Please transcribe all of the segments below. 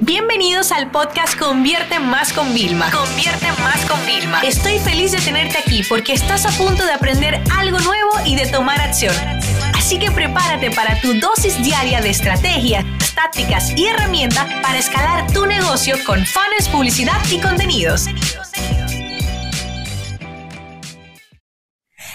Bienvenidos al podcast Convierte Más con Vilma. Convierte Más con Vilma. Estoy feliz de tenerte aquí porque estás a punto de aprender algo nuevo y de tomar acción. Así que prepárate para tu dosis diaria de estrategias, tácticas y herramientas para escalar tu negocio con fans, publicidad y contenidos.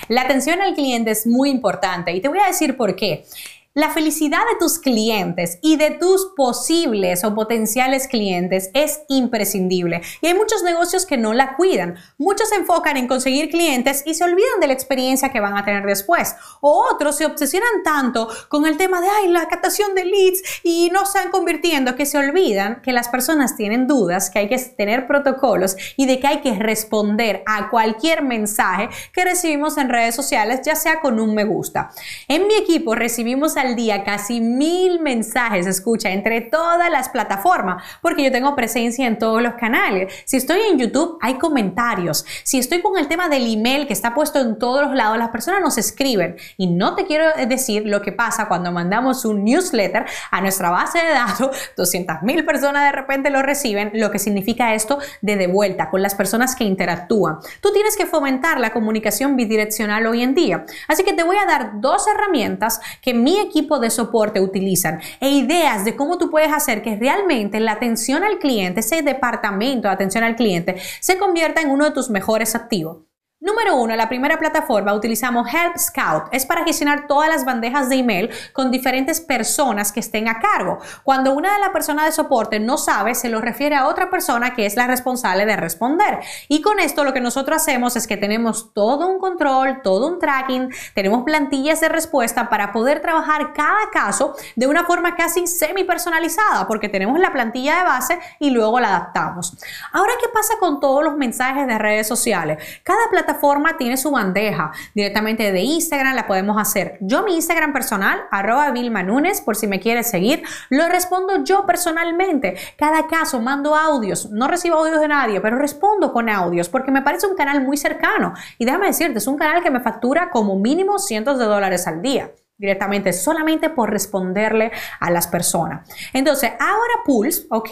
La atención al cliente es muy importante y te voy a decir por qué. La felicidad de tus clientes y de tus posibles o potenciales clientes es imprescindible y hay muchos negocios que no la cuidan. Muchos se enfocan en conseguir clientes y se olvidan de la experiencia que van a tener después. O otros se obsesionan tanto con el tema de ay, la captación de leads y no están convirtiendo que se olvidan que las personas tienen dudas, que hay que tener protocolos y de que hay que responder a cualquier mensaje que recibimos en redes sociales, ya sea con un me gusta. En mi equipo recibimos al día casi mil mensajes, escucha, entre todas las plataformas, porque yo tengo presencia en todos los canales. Si estoy en YouTube, hay comentarios. Si estoy con el tema del email que está puesto en todos los lados, las personas nos escriben. Y no te quiero decir lo que pasa cuando mandamos un newsletter a nuestra base de datos, 200 mil personas de repente lo reciben, lo que significa esto de de vuelta con las personas que interactúan. Tú tienes que fomentar la comunicación bidireccional hoy en día. Así que te voy a dar dos herramientas que mi equipo equipo de soporte utilizan e ideas de cómo tú puedes hacer que realmente la atención al cliente, ese departamento de atención al cliente, se convierta en uno de tus mejores activos. Número uno, la primera plataforma utilizamos Help Scout. Es para gestionar todas las bandejas de email con diferentes personas que estén a cargo. Cuando una de las personas de soporte no sabe, se lo refiere a otra persona que es la responsable de responder. Y con esto lo que nosotros hacemos es que tenemos todo un control, todo un tracking, tenemos plantillas de respuesta para poder trabajar cada caso de una forma casi semi personalizada, porque tenemos la plantilla de base y luego la adaptamos. Ahora, ¿qué pasa con todos los mensajes de redes sociales? Cada plataforma forma tiene su bandeja directamente de Instagram, la podemos hacer. Yo mi Instagram personal, arroba Vilma Nunes, por si me quieres seguir, lo respondo yo personalmente. Cada caso mando audios, no recibo audios de nadie, pero respondo con audios porque me parece un canal muy cercano. Y déjame decirte, es un canal que me factura como mínimo cientos de dólares al día directamente solamente por responderle a las personas. Entonces, ahora Pulse, ¿ok?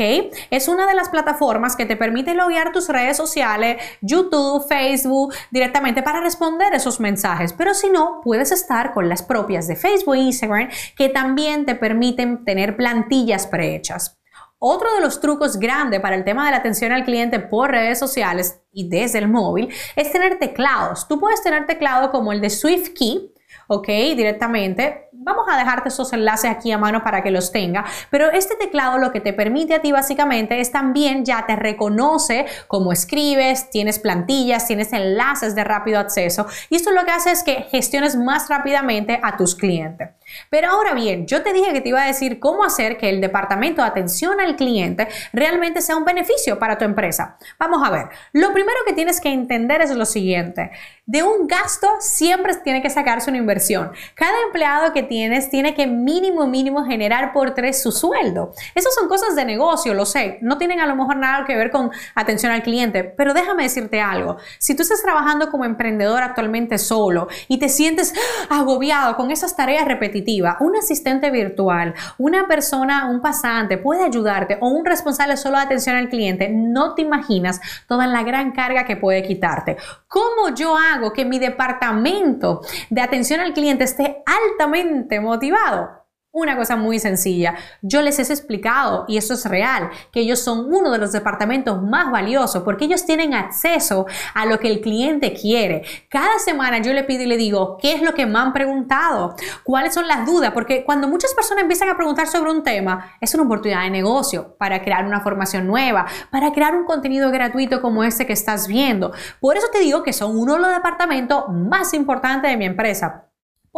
Es una de las plataformas que te permite loguear tus redes sociales, YouTube, Facebook, directamente para responder esos mensajes. Pero si no, puedes estar con las propias de Facebook e Instagram que también te permiten tener plantillas prehechas. Otro de los trucos grandes para el tema de la atención al cliente por redes sociales y desde el móvil es tener teclados. Tú puedes tener teclado como el de SwiftKey, ¿ok? Directamente. Vamos a dejarte esos enlaces aquí a mano para que los tenga, pero este teclado lo que te permite a ti básicamente es también ya te reconoce cómo escribes, tienes plantillas, tienes enlaces de rápido acceso y esto lo que hace es que gestiones más rápidamente a tus clientes. Pero ahora bien, yo te dije que te iba a decir cómo hacer que el departamento de atención al cliente realmente sea un beneficio para tu empresa. Vamos a ver, lo primero que tienes que entender es lo siguiente, de un gasto siempre tiene que sacarse una inversión. Cada empleado que tienes tiene que mínimo, mínimo generar por tres su sueldo. Esas son cosas de negocio, lo sé, no tienen a lo mejor nada que ver con atención al cliente, pero déjame decirte algo, si tú estás trabajando como emprendedor actualmente solo y te sientes agobiado con esas tareas repetidas, un asistente virtual, una persona, un pasante puede ayudarte o un responsable solo de atención al cliente, no te imaginas toda la gran carga que puede quitarte. ¿Cómo yo hago que mi departamento de atención al cliente esté altamente motivado? Una cosa muy sencilla, yo les he explicado, y eso es real, que ellos son uno de los departamentos más valiosos porque ellos tienen acceso a lo que el cliente quiere. Cada semana yo le pido y le digo, ¿qué es lo que me han preguntado? ¿Cuáles son las dudas? Porque cuando muchas personas empiezan a preguntar sobre un tema, es una oportunidad de negocio para crear una formación nueva, para crear un contenido gratuito como este que estás viendo. Por eso te digo que son uno de los departamentos más importantes de mi empresa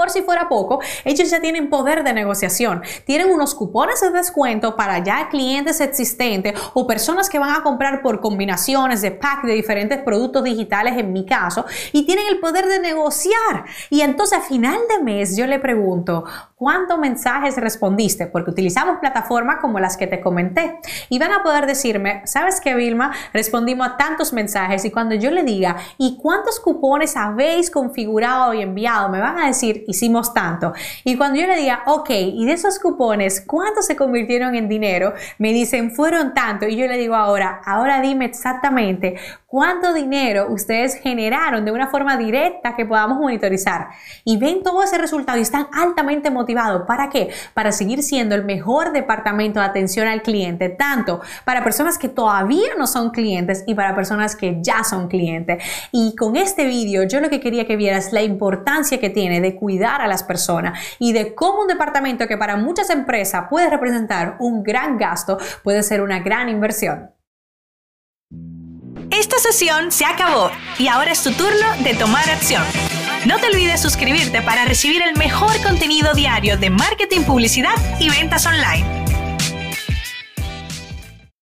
por si fuera poco, ellos ya tienen poder de negociación. Tienen unos cupones de descuento para ya clientes existentes o personas que van a comprar por combinaciones de pack de diferentes productos digitales en mi caso y tienen el poder de negociar. Y entonces a final de mes yo le pregunto, ¿cuántos mensajes respondiste? Porque utilizamos plataformas como las que te comenté. Y van a poder decirme, ¿sabes qué, Vilma? Respondimos a tantos mensajes y cuando yo le diga, ¿y cuántos cupones habéis configurado y enviado? Me van a decir, hicimos tanto. Y cuando yo le diga, ok, y de esos cupones, ¿cuántos se convirtieron en dinero? Me dicen, fueron tanto. Y yo le digo ahora, ahora dime exactamente cuánto dinero ustedes generaron de una forma directa que podamos monitorizar. Y ven todo ese resultado y están altamente motivados. ¿Para qué? Para seguir siendo el mejor departamento de atención al cliente, tanto para personas que todavía no son clientes y para personas que ya son clientes. Y con este vídeo yo lo que quería que vieras la importancia que tiene de a las personas y de cómo un departamento que para muchas empresas puede representar un gran gasto puede ser una gran inversión. Esta sesión se acabó y ahora es tu turno de tomar acción. No te olvides suscribirte para recibir el mejor contenido diario de marketing, publicidad y ventas online.